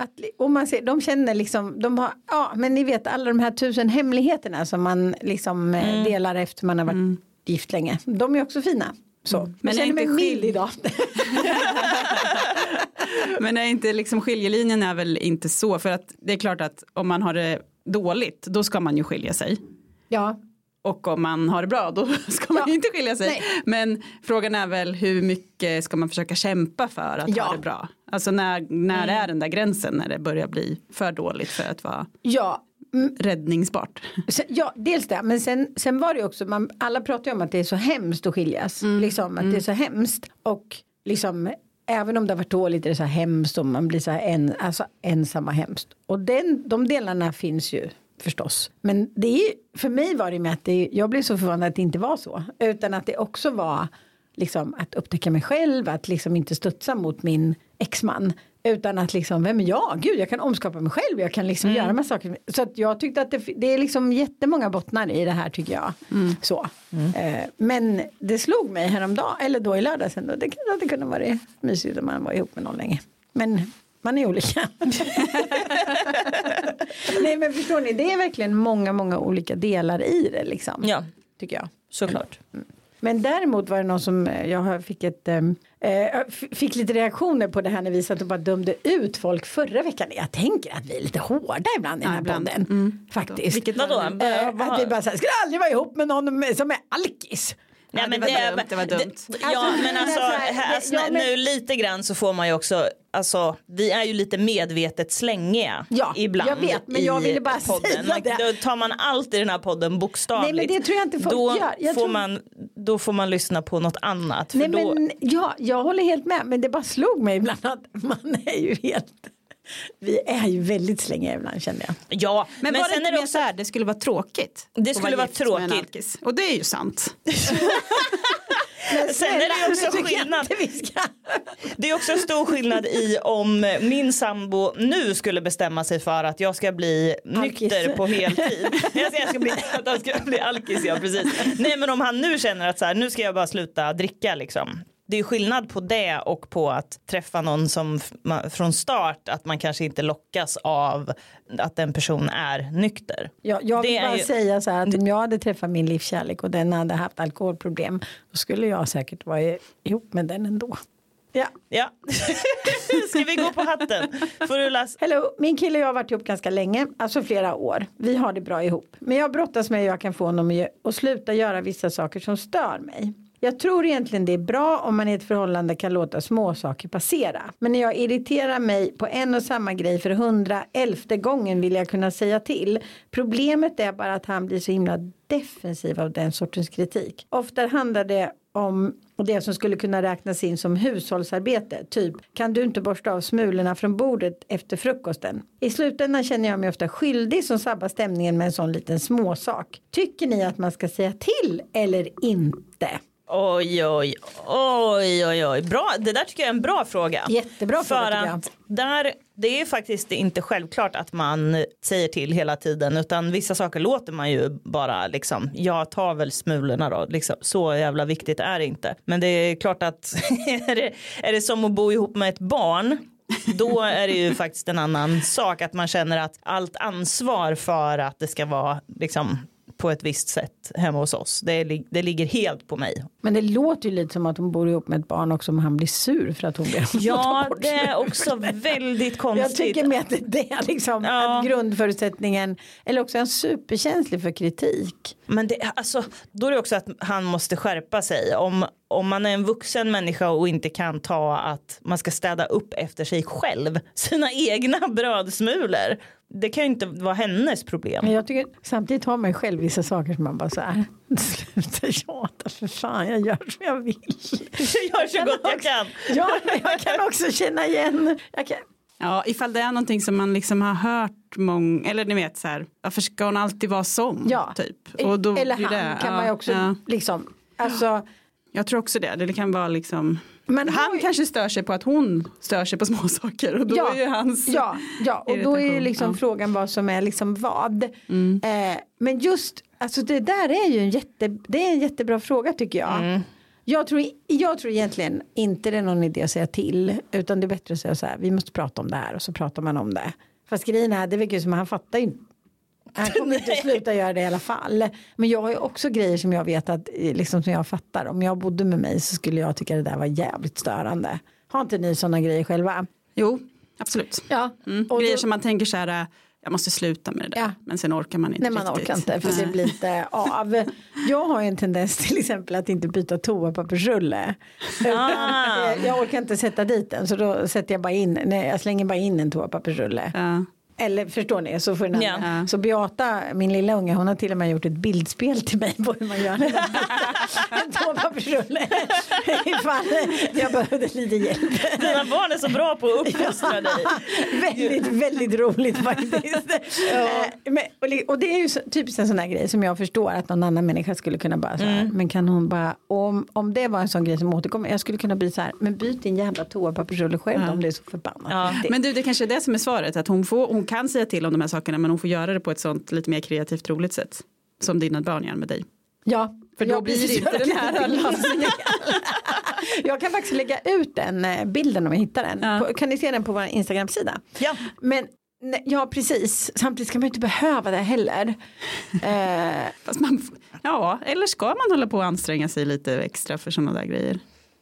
Att, och man ser, de känner liksom, de har, ja men ni vet alla de här tusen hemligheterna som man liksom eh, Mm. delar efter man har varit gift länge. De är också fina. Så. Men Men jag är känner mig mild idag. Men är inte liksom skiljelinjen är väl inte så för att det är klart att om man har det dåligt då ska man ju skilja sig. ja, och om man har det bra då ska man Ja. inte skilja sig. Nej. Men frågan är väl hur mycket ska man försöka kämpa för att Ja. ha det bra. Alltså när, när är den där gränsen när det börjar bli för dåligt för att vara Ja, räddningsbart. Sen, ja, dels det. Men sen, sen var det också, man, alla pratar ju om att det är så hemskt att skiljas. Liksom, att det är så hemskt. Och liksom, även om det har varit dåligt är det så här hemskt och man blir så här en, alltså, ensam och hemskt. Och den, de delarna finns ju förstås. Men det är, för mig var det med att det, jag blev så förvånad att det inte var så. Utan att det också var liksom, att upptäcka mig själv, att liksom inte studsa mot min exman. Utan att liksom, vem är jag? Gud, jag kan omskapa mig själv, jag kan liksom göra massa saker. Så att jag tyckte att det, det är liksom jättemånga bottnar i det här tycker jag. Så. Eh, men det slog mig häromdagen, eller då i lördags ändå, det kanske hade kunnat vara mysigt om man var ihop med någon länge. Men man är olika. Nej men förstår ni, det är verkligen många, många olika delar i det liksom. Ja, Tycker jag. såklart. Men däremot var det någon som eh, jag fick ett eh, eh, fick lite reaktioner på det här när vi satt och bara dömde ut folk förra veckan. Jag tänker att vi är lite hårda ibland i den här ibland. podden. Faktiskt. Vilket Vadå? Eh, att vi bara säger, skulle aldrig vara ihop med någon med- som är alkis. Ja, det var dumt, det var dumt. ja Alltså, men alltså, så här, här, alltså ja, men- nu lite grann så får man ju också, alltså vi är ju lite medvetet slängiga Ja, ibland jag vet, men jag ville bara podden. säga det. Då tar man allt i den här podden bokstavligt. Nej, men det tror jag inte folk då gör. Jag får tror- man, då får man lyssna på något annat. Nej då, men ja, jag håller helt med. Men det bara slog mig ibland att man är ju helt vi är ju väldigt slängiga ibland känner jag. ja, Men, var det sen inte är det mer också så här, det skulle vara tråkigt? Det skulle vara en tråkigt. Och det är ju sant. Sen är det också skillnad. Det är också stor skillnad i om min sambo nu skulle bestämma sig för att jag ska bli Alkis. nykter på heltid. Jag ska bli, att han ska bli alkis, ja precis. Nej men om han nu känner att så här, nu ska jag bara sluta dricka liksom. Det är skillnad på det och på att träffa någon som från start att man kanske inte lockas av att en person är nykter. Ja, jag vill Det bara ju- säga så här att om jag hade träffat min livskärlek och den hade haft alkoholproblem då skulle jag säkert vara ihop med den ändå. Ja, Ja, ska vi gå på hatten? Får du läsa? Hello, min kille och jag har varit ihop ganska länge, alltså flera år. Vi har det bra ihop. Men jag brottas med hur jag kan få honom att sluta göra vissa saker som stör mig. Jag tror egentligen det är bra om man i ett förhållande kan låta små saker passera. Men när jag irriterar mig på en och samma grej för hundra elfte gången vill jag kunna säga till. Problemet är bara att han blir så himla defensiv av den sortens kritik. Ofta handlar det om det som skulle kunna räknas in som hushållsarbete. Typ, kan du inte borsta av smulorna från bordet efter frukosten? I slutändan känner jag mig ofta skyldig som sabbar stämningen med en sån liten småsak. Tycker ni att man ska säga till eller inte? Oj, oj, oj, oj, oj. Bra. Det där tycker jag är en bra fråga. Jättebra För fråga, jag. att där, det är faktiskt inte självklart att man säger till hela tiden utan vissa saker låter man ju bara liksom, jag tar väl smulorna då, liksom, så jävla viktigt är det inte. Men det är klart att är det, är det som att bo ihop med ett barn då är det ju faktiskt en annan sak att man känner att allt ansvar för att det ska vara liksom på ett visst sätt hemma hos oss. Det, det ligger helt på mig. Men det låter ju lite som att hon bor ihop med ett barn också om han blir sur för att hon att Ja, det är också väldigt Jag konstigt. tycker med att det är liksom Ja. att grundförutsättningen eller också är han superkänslig för kritik. Men det, alltså, då är det också att han måste skärpa sig. Om, om man är en vuxen människa och inte kan ta att man ska städa upp efter sig själv, sina egna brödsmulor. Det kan ju inte vara hennes problem. Men jag tycker samtidigt har man ju själv vissa saker som man bara så här. Sluta tjata för fan jag gör som jag vill. Jag gör så gott jag kan. Ja jag kan också känna igen. Jag kan, Ja, ifall det är någonting som man liksom har hört många, eller ni vet så här, varför ska hon alltid vara sån? ja. Typ. Och då eller han det, kan ja, man ju också ja. liksom. Alltså, Jag tror också det, det kan vara liksom, men han kanske stör sig på att hon stör sig på små saker och då Ja, är ju hans Ja, ja och då är ju liksom ja. frågan vad som är liksom vad. Mm. Eh, men just, alltså det där är ju en, jätte, det är en jättebra fråga tycker jag. Mm. Jag tror, jag tror egentligen inte det är någon idé att säga till. Utan det är bättre att säga så här, vi måste prata om det här och så pratar man om det. Fast grejen är, det verkar ju som han fattar ju inte. Han kommer inte sluta göra det i alla fall. Men jag har ju också grejer som jag vet att, eh, liksom som jag fattar. Om jag bodde med mig så skulle jag tycka det där var jävligt störande. Har inte ni sådana grejer själva? Jo, absolut. Ja. Mm. Och Grejer då- som man tänker så här, jag måste sluta med det där. Ja. Men sen orkar man inte Nej man riktigt. orkar inte för det blir inte av. Jag har ju en tendens till exempel att inte byta toapappersrulle. Ah. eh, Jag orkar inte sätta dit den så då sätter jag bara in, nej, jag slänger bara in en toapappersrulle. Ja. Eller förstår ni, så får den andra. Så Beata, min lilla unge, hon har till och med gjort ett bildspel till mig på hur man gör byter en toapappersrulle. Ifall jag behövde lite hjälp. Dina barn är så bra på att uppfostra dig. väldigt, väldigt roligt faktiskt. Eh, Men, och det är ju så, typiskt en sån här grej som jag förstår att någon annan människa skulle kunna bara så här, men kan hon bara, om, om det var en sån grej som återkommer, jag skulle kunna bli så här, men byt din jävla toapappersrulle själv Ja. om det är så förbannat Ja. Men du, det kanske är det som är svaret. Att hon, får, hon kan säga till om de här sakerna men hon får göra det på ett sånt lite mer kreativt roligt sätt. Som dina barn gör med dig. Ja, För då ja, blir det inte den här lösningen. jag kan faktiskt lägga ut den eh, bilden om jag hittar den. Ja. Kan ni se den på vår Instagram-sida? Ja. Men nej, ja, precis. Samtidigt ska man inte behöva det heller. Eh, man, ja, eller ska man hålla på och anstränga sig lite extra för sådana där grejer?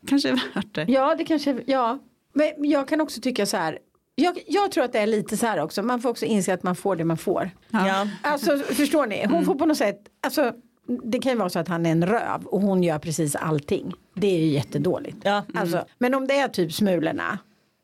Kanske är värt det. Ja, det kanske, ja. Men jag kan också tycka så här. Jag, jag tror att det är lite så här också. Man får också inse att man får det man får. Ja. Alltså förstår ni? Hon får på något sätt. Alltså, det kan ju vara så att han är en röv och hon gör precis allting. Det är ju jättedåligt. Ja. Alltså, men om det är typ smulorna.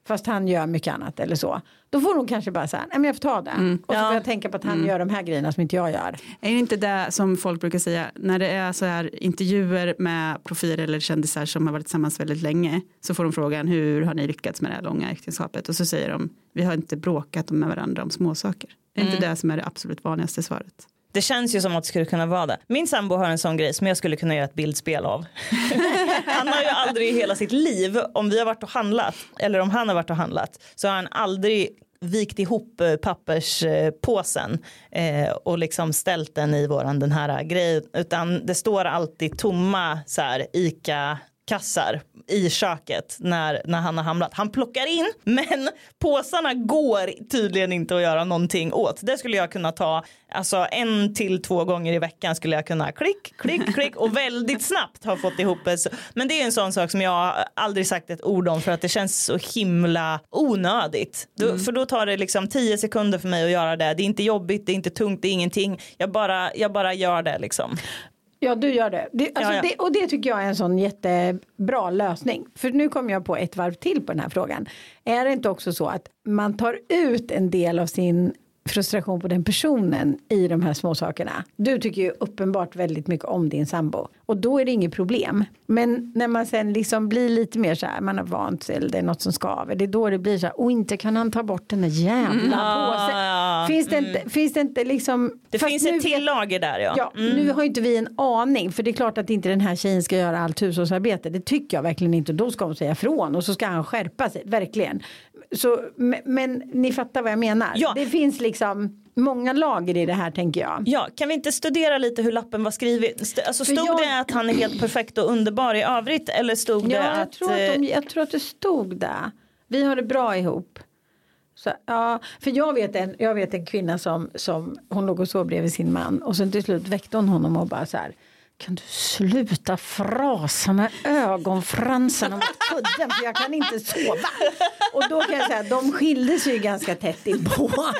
Fast han gör mycket annat eller så. Då får hon kanske bara säga, nej men jag får ta det. Och så Ja. får jag tänka på att han gör de här grejerna som inte jag gör. Är det inte det som folk brukar säga när det är så här intervjuer med profiler eller kändisar som har varit tillsammans väldigt länge så får de frågan hur har ni lyckats med det här långa äktenskapet och så säger de vi har inte bråkat med varandra om småsaker. Är Mm. inte det som är det absolut vanligaste svaret? Det känns ju som att det skulle kunna vara det. Min sambo har en sån grej som jag skulle kunna göra ett bildspel av. han har ju aldrig i hela sitt liv, om vi har varit och handlat, eller om han har varit och handlat, så har han aldrig vikt ihop eh, papperspåsen eh, och liksom ställt den i våran den här grejen utan det står alltid tomma så här ICA kassar i köket när, när han har hamnat. Han plockar in men påsarna går tydligen inte att göra någonting åt. Det skulle jag kunna ta alltså en till två gånger i veckan skulle jag kunna klick, klick, klick och väldigt snabbt ha fått ihop det. Men det är en sån sak som jag aldrig sagt ett ord om för att det känns så himla onödigt. Då, För då tar det liksom tio sekunder för mig att göra det. Det är inte jobbigt, det är inte tungt, det är ingenting. Jag bara, jag bara gör det liksom. Ja du gör det. det, alltså Ja, ja. det och det tycker jag är en sån jättebra lösning. För nu kommer jag på ett varv till på den här frågan. Är det inte också så att man tar ut en del av sin frustration på den personen i de här små sakerna. Du tycker ju uppenbart väldigt mycket om din sambo och då är det inget problem. Men när man sen liksom blir lite mer så här, man har vant sig eller det är något som skaver, det är då det blir så här, och inte kan han ta bort den där jävla påsen. ja. Finns, det inte, finns det inte liksom. Det finns ett till lager där ja. Ja, nu har ju inte vi en aning för det är klart att inte den här tjejen ska göra allt hushållsarbete. Det tycker jag verkligen inte. Då ska hon säga ifrån och så ska han skärpa sig, verkligen. Så, men, men ni fattar vad jag menar. Ja. Det finns liksom många lager i det här tänker jag. Ja, kan vi inte studera lite hur lappen var skriven? St- Alltså stod jag- det att han är helt perfekt och underbar i övrigt eller stod det Ja, jag, att... tror att eh, de, jag tror att det stod där. Vi har det bra ihop. Så, ja, för jag vet en, jag vet en kvinna som, som hon låg och sov bredvid sin man och sen till slut väckte hon honom och bara så här kan du sluta frasa med ögonfransarna mot kudden för jag kan inte sova. Och då kan jag säga de skilde sig ju ganska tätt inpå.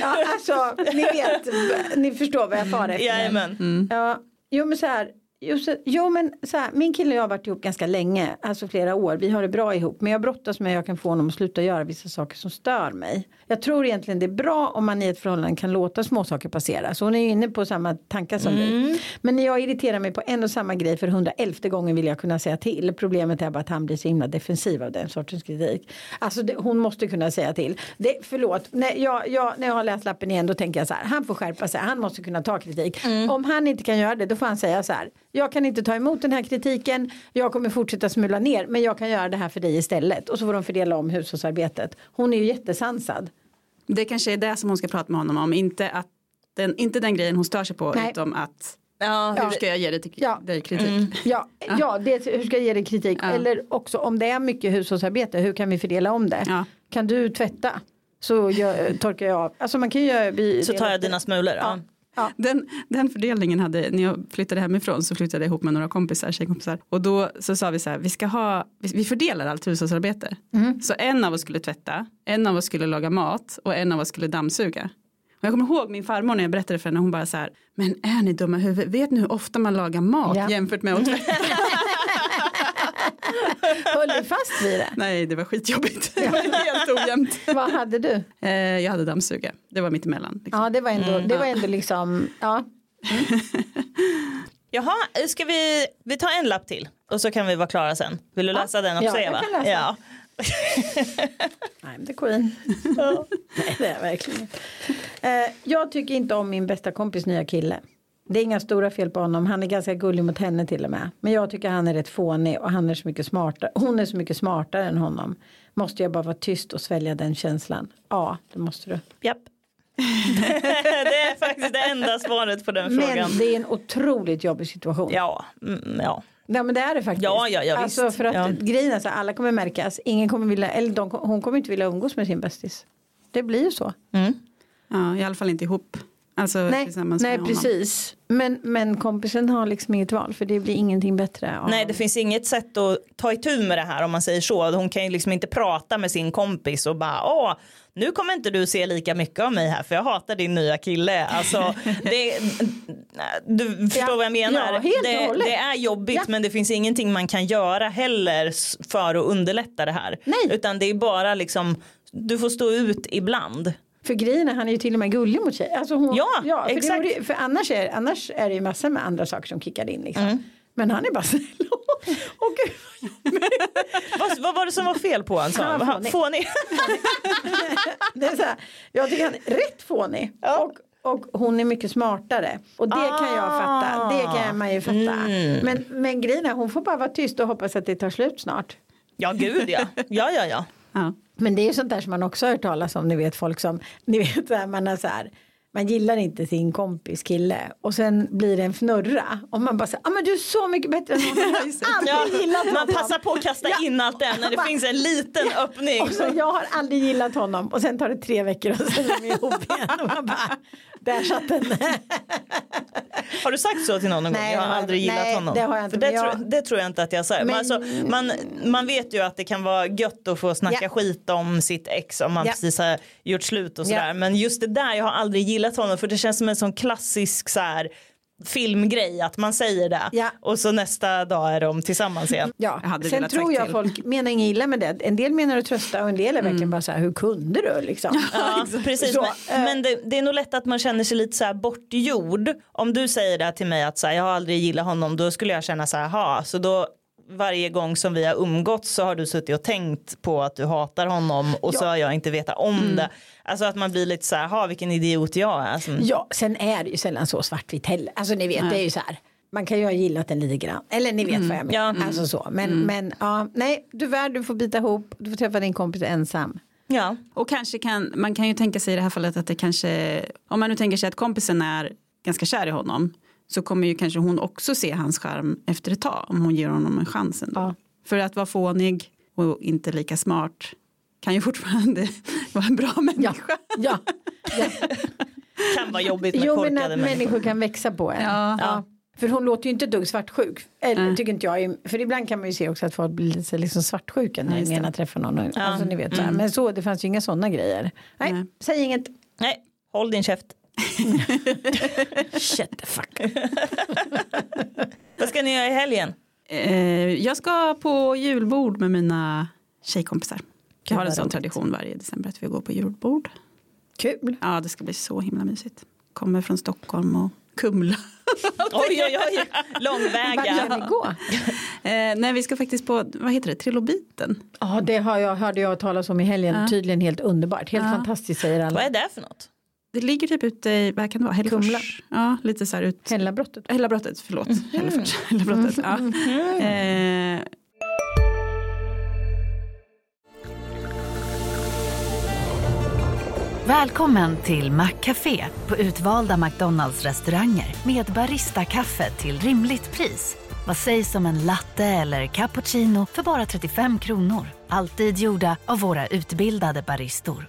Ja, alltså, ni vet, ni förstår vad jag far efter. Jajamän. Ja, jo men så här. Jo, så, jo men så här, min kille och jag har varit ihop ganska länge, alltså flera år. Vi har det bra ihop. Men jag brottas med hur jag kan få honom att sluta göra vissa saker som stör mig. Jag tror egentligen det är bra om man i ett förhållande kan låta små saker passera. Så hon är ju inne på samma tankar som vi. Men när jag irriterar mig på en och samma grej för 111 gången vill jag kunna säga till. Problemet är bara att han blir så himla defensiv av den sortens kritik. Alltså det, hon måste kunna säga till. Det, förlåt, när jag, jag, när jag har läst lappen igen då tänker jag så här. Han får skärpa sig, han måste kunna ta kritik. Om han inte kan göra det då får han säga så här. Jag kan inte ta emot den här kritiken. Jag kommer fortsätta smula ner. Men jag kan göra det här för dig istället. Och så får de fördela om hushållsarbetet. Hon är ju jättesansad. Det kanske är det som hon ska prata med honom om, inte, att den, inte den grejen hon stör sig på Nej. utom att Ja, hur ska jag ge dig, Ja. dig kritik? Ja, ja det, hur ska jag ge dig kritik? Ja. Eller också om det är mycket hushållsarbete, hur kan vi fördela om det? Ja. Kan du tvätta? Så jag, torkar jag av. Alltså man kan ju göra... vi- Så tar jag dina smulor. Ja. Ja. Den, den fördelningen hade, när jag flyttade hemifrån så flyttade jag ihop med några kompisar, tjejkompisar. Och då så sa vi så här, vi ska ha, vi, vi fördelar allt hushållsarbete. Så en av oss skulle tvätta, en av oss skulle laga mat och en av oss skulle dammsuga. Och jag kommer ihåg min farmor när jag berättade för henne, hon bara så här, men är ni dumma i huvudet, vet ni hur ofta man lagar mat Ja. jämfört med att tvätta? Höll du fast vid det? Nej, det var skitjobbigt. Det var helt ojämnt. Vad hade du? Eh, jag hade dammsuga, det var mitt emellan. Liksom. Ja det var ändå, det var ändå liksom, ja. Jaha, ska vi, vi tar en lapp till och så kan vi vara klara sen. Vill du läsa den också ja, jag Eva? kan läsa. Ja. I'm the queen. Nej det är jag verkligen eh, Jag tycker inte om min bästa kompis nya kille. Det är inga stora fel på honom. Han är ganska gullig mot henne till och med. Men jag tycker han är rätt fånig och han är så mycket smartare. Hon är så mycket smartare än honom. Måste jag bara vara tyst och svälja den känslan? Ja, det måste du. Japp. det är faktiskt det enda svaret på den frågan. Men det är en otroligt jobbig situation. Ja, mm, ja. Ja men det är det faktiskt. Ja, ja, ja, alltså visst. för att Ja. grejen är så alla kommer märkas. Ingen kommer vilja, eller de, hon kommer inte vilja umgås med sin bästis. Det blir ju så. Mm. Ja, I alla fall inte ihop. Alltså Nej, tillsammans nej med honom. precis. Men, men kompisen har liksom inget val för det blir ingenting bättre. Av... Nej det finns inget sätt att ta itu med det här om man säger så. Hon kan ju liksom inte prata med sin kompis och bara åh nu kommer inte du se lika mycket av mig här för jag hatar din nya kille. Alltså, det, du förstår Ja, vad jag menar. ja, det, det är jobbigt Ja. men det finns ingenting man kan göra heller för att underlätta det här. Nej. Utan det är bara liksom du får stå ut ibland. För grejen är han är ju till och med gullig mot sig. Alltså hon, Ja, för, exakt. Det, för annars, är, annars är det ju massor med andra saker som kickar in. Liksom. Mm. Men han är bara snäll. gud, vad, vad var det som var fel på honom? Han var fånig. Fånig. det är så här, jag tycker han är rätt fånig. Och, och hon är mycket smartare. Och det kan jag fatta. Det kan man ju fatta. Mm. Men, men grejen är hon får bara vara tyst och hoppas att det tar slut snart. Ja gud ja. Ja ja ja. Ja. Men det är ju sånt där som man också har hört talas om. Ni vet folk som, ni vet så här, man har så här. Man gillar inte sin kompis kille och sen blir det en fnurra och man bara säger, ah, men du är så mycket bättre än honom. Jag har aldrig gillat man honom. passar på att kasta in allt det när det finns en liten öppning. Och så, jag har aldrig gillat honom och sen tar det tre veckor och sen är de ihop igen och man bara, där satt den. Har du sagt så till någon någon Nej, gång? Jag har aldrig gillat nej, honom. det har jag inte, För det, jag- tror, det tror jag inte att jag säger. Men- alltså, man, man vet ju att det kan vara gött att få snacka Ja. skit om sitt ex om man Ja. precis har gjort slut och sådär. Ja. Men just det där, jag har aldrig gillat honom för det känns som en sån klassisk så här, filmgrej att man säger det Ja. och så nästa dag är de tillsammans igen. Ja, sen tror jag till. folk menar inget illa med det. En del menar att trösta och en del är verkligen bara så här, hur kunde du liksom? Ja, precis. Så, men eh, men det, det är nog lätt att man känner sig lite så här bortgjord. Om du säger det till mig att så här, jag har aldrig gillat honom då skulle jag känna så här, ha, så då varje gång som vi har umgåtts så har du suttit och tänkt på att du hatar honom och så har jag inte vetat om det. Alltså att man blir lite så här, ha vilken idiot jag är. Som, Ja, sen är det ju sällan så svartvitt heller. Alltså ni vet, det är ju så här. Man kan ju ha gillat den lite grann. Eller ni vet vad jag menar. Ja. Alltså så. Men, men ja, nej, du är du får bita ihop. Du får träffa din kompis ensam. ja. Och kanske kan, man kan ju tänka sig i det här fallet att det kanske, om man nu tänker sig att kompisen är ganska kär i honom, så kommer ju kanske hon också se hans charm efter ett tag, om hon ger honom en chans ändå. Ja. För att vara fånig och inte lika smart kan ju fortfarande vara en bra människa. ja. ja. Kan vara jobbigt med Jo men korkade att människor kan växa på en. Ja. För hon låter ju inte dugg svartsjuk. Eller Nej. tycker inte jag. För ibland kan man ju se också att folk blir lite liksom svartsjuka när just de det. ena träffar någon. Alltså ni vet så här. Men så det fanns ju inga sådana grejer. Nej, Nej. säg inget. Nej, håll din käft. Shut the fuck. Vad ska ni göra i helgen? Eh, jag ska på julbord med mina tjejkompisar. Jag har en sån tradition varje december att vi går på julbord. Kul. Ja, det ska bli så himla mysigt. Kommer från Stockholm och Kumla. Oj, oj, oj, Vart långväga. ska ni gå? Eh, nej, vi ska faktiskt på, vad heter det, Trilobiten. Ja, det har jag, hörde jag talas om i helgen. Ja. Tydligen helt underbart. Helt Ja. fantastiskt säger alla. Vad är det för något? Det ligger typ ute i, vad kan det vara, Hällefors? Kumla. Ja, lite så här ut. Hällabrottet. Hällabrottet, förlåt. Hällefors. Hällabrottet, ja. Eh, Välkommen till Maccafé på utvalda McDonalds restauranger med Baristakaffe till rimligt pris. Vad sägs om en latte eller cappuccino för bara 35 kronor? Alltid gjorda av våra utbildade baristor.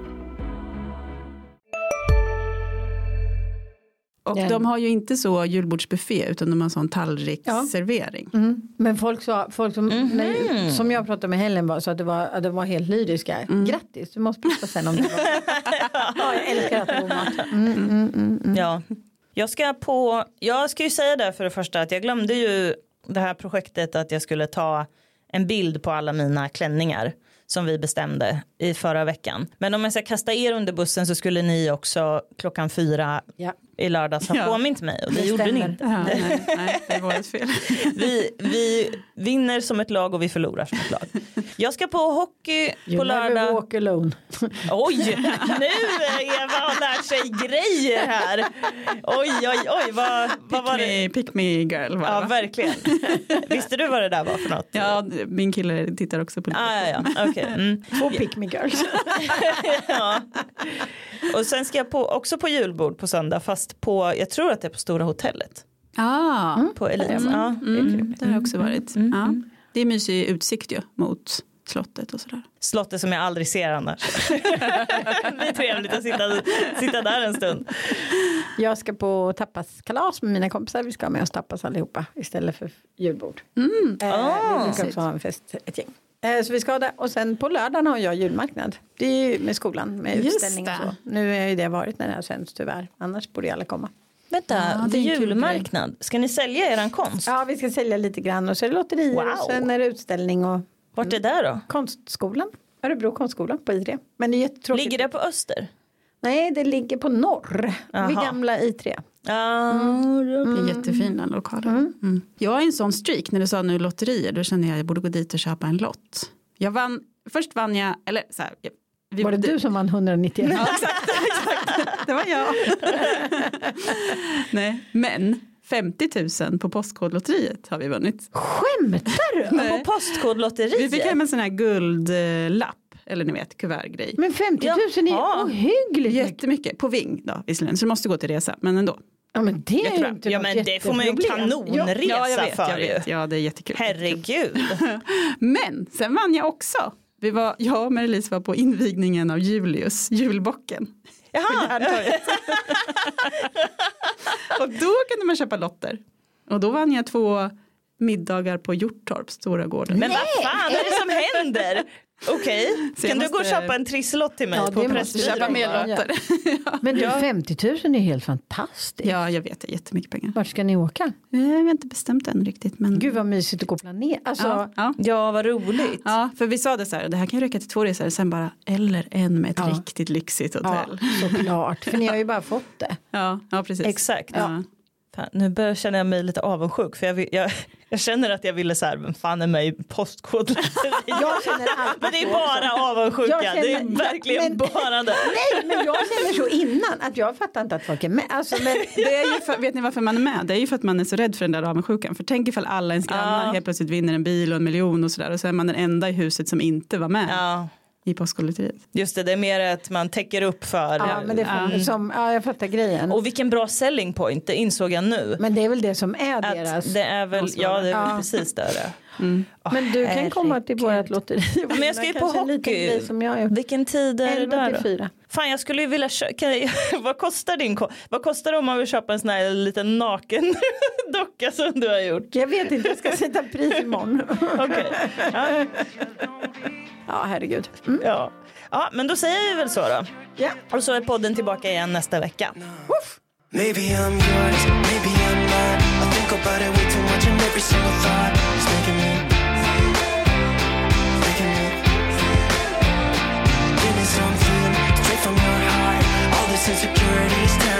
Och Den- de har ju inte så julbordsbuffé utan de har sån tallriksservering. Mm. Men folk, sa, folk som, när, som jag pratade med Helen var, så att det var, att de var helt lyriska. Grattis, du måste prata sen om det. Ja, jag älskar att det mat. Mm, mm, mm, mm. Ja. Jag ska på, jag ska ju säga det för det första att jag glömde ju det här projektet att jag skulle ta en bild på alla mina klänningar som vi bestämde i förra veckan. Men om jag ska kasta er under bussen så skulle ni också klockan fyra Ja. I lördags ha Ja. påmint mig och det, Det gjorde ni stämmer. inte. Ja, nej, nej, det är vårt fel. Vi, vi vinner som ett lag och vi förlorar som ett lag. Jag ska på hockey You på never lördag. walk alone. Oj, nu Eva har lärt sig grejer här. Oj, oj, oj, vad, vad var Pick det? me, pick me girl var det, Ja, va? verkligen. Visste du vad det där var för något? Ja, min kille tittar också på lite. Ah, ja, ja, okej. Mm. Två pick me girls. ja. Och sen ska jag på, också på julbord på söndag fast på, jag tror att det är på Stora hotellet. Ah, På Elite. Mm, Ja, det är kul. mm, det har jag också varit. Mm, ja. mm. Det är mysig utsikt ju mot slottet och sådär. Slottet som jag aldrig ser annars. det är trevligt att sitta, sitta där en stund. Jag ska på tapaskalas med mina kompisar. Vi ska ha med oss tapas allihopa istället för julbord. Mm. Eh, Ah. vi brukar också ha en fest, ett gäng. Eh, så vi ska ha det. Och sen på lördagen har jag julmarknad. Det är ju med skolan med Just utställning och så. Nu har ju det varit när det här sänds tyvärr. Annars borde ju alla komma. Vänta, Ja, det är julmarknad. Ska ni sälja eran konst? Ja, vi ska sälja lite grann och så är det lotterier Wow. och sen är det utställning och Vart är det då? konstskolan. Örebro konstskola på I3. Men det är jättetråkigt. Ligger det på Öster? Nej, det ligger på norr. Jaha. Vid gamla I3. Ja, Det är jättefina lokaler. Mm. Jag är en sån streak när du sa nu lotterier. Då kände jag att jag borde gå dit och köpa en lott. Jag vann, först vann jag, eller så här. Vi, Var det du som vann 191? Ja, exakt, exakt. Det var jag. Nej, men 50 000 på Postkodlotteriet har vi vunnit. Skämtar du? På Postkodlotteriet? Vi fick hem en sån här guldlapp, eller ni vet kuvertgrej. Men 50 000 Jaha. är ohyggligt mycket. Jättemycket, på Ving då visserligen, så det måste gå till resa, men ändå. Ja men det är inte Ja, men det får man ju en kanonresa Ja, jag vet, för jag vet. Ja, det är jättekul. Herregud. Men sen vann jag också. Vi var, jag och Marie-Louise var på invigningen av Julius, julbocken. Jaha, Och då kunde man köpa lotter. Och då vann jag två middagar på Hjorttorp, Stora gården. men vad fan är det som händer? Okej, jag kan du gå och köpa en trisslott till mig Ja, på Pressbyrån? bara? lotter. Men du 50 000 är helt fantastiskt. ja, jag vet, det är jättemycket pengar. Vart ska ni åka? Eh, Vi har inte bestämt än riktigt. Men... Gud vad mysigt att gå och planera. Alltså, ja, ja. Ja, vad roligt. ja, för vi sa det så här, det här kan ju räcka till två resor, sen bara, eller en med ett Ja. riktigt lyxigt ja, hotell. såklart. För ni har ju bara fått det. Ja, ja precis. Exakt. Ja. Fan, nu börjar känner jag mig lite avundsjuk för jag, jag, jag känner att jag ville så här, vem fan är med i postkodlotteriet? Jag känner Men det är så bara avundsjuka, Jag känner- det är verkligen men- bara det. Nej, men jag känner så innan att jag fattar inte att folk är med. Alltså, men, Det är ju för, vet ni varför man är med? Det är ju för att man är så rädd för den där avundsjukan. För tänk ifall alla ens grannar Ja. helt plötsligt vinner en bil och en miljon och sådär. Och så är man den enda i huset som inte var med Ja, i Postkodlotteriet. just det, det är mer att man täcker upp för. ja, men det får, som, ja, jag fattar grejen. Och vilken bra selling point, det insåg jag nu. Men det är väl det som är deras. Att det är väl, ja det är väl Ja. precis det. det. Åh, Men du kan komma till vårt lotteri. Men jag ska ju på hockey. Som jag. Vilken tid är det 11 där då? 4. Fan jag skulle ju vilja köpa, vad kostar din ko- vad kostar det om man vill köpa en sån här liten naken docka som du har gjort? Jag vet inte, jag ska sätta pris imorgon. Okej, ja, Ja, herregud. Mm. ja. ja men då säger vi väl så då. Ja. Och så är podden tillbaka igen nästa vecka. Maybe I'm yours, maybe I'm not. I think about it way too much, and every single thought insecurities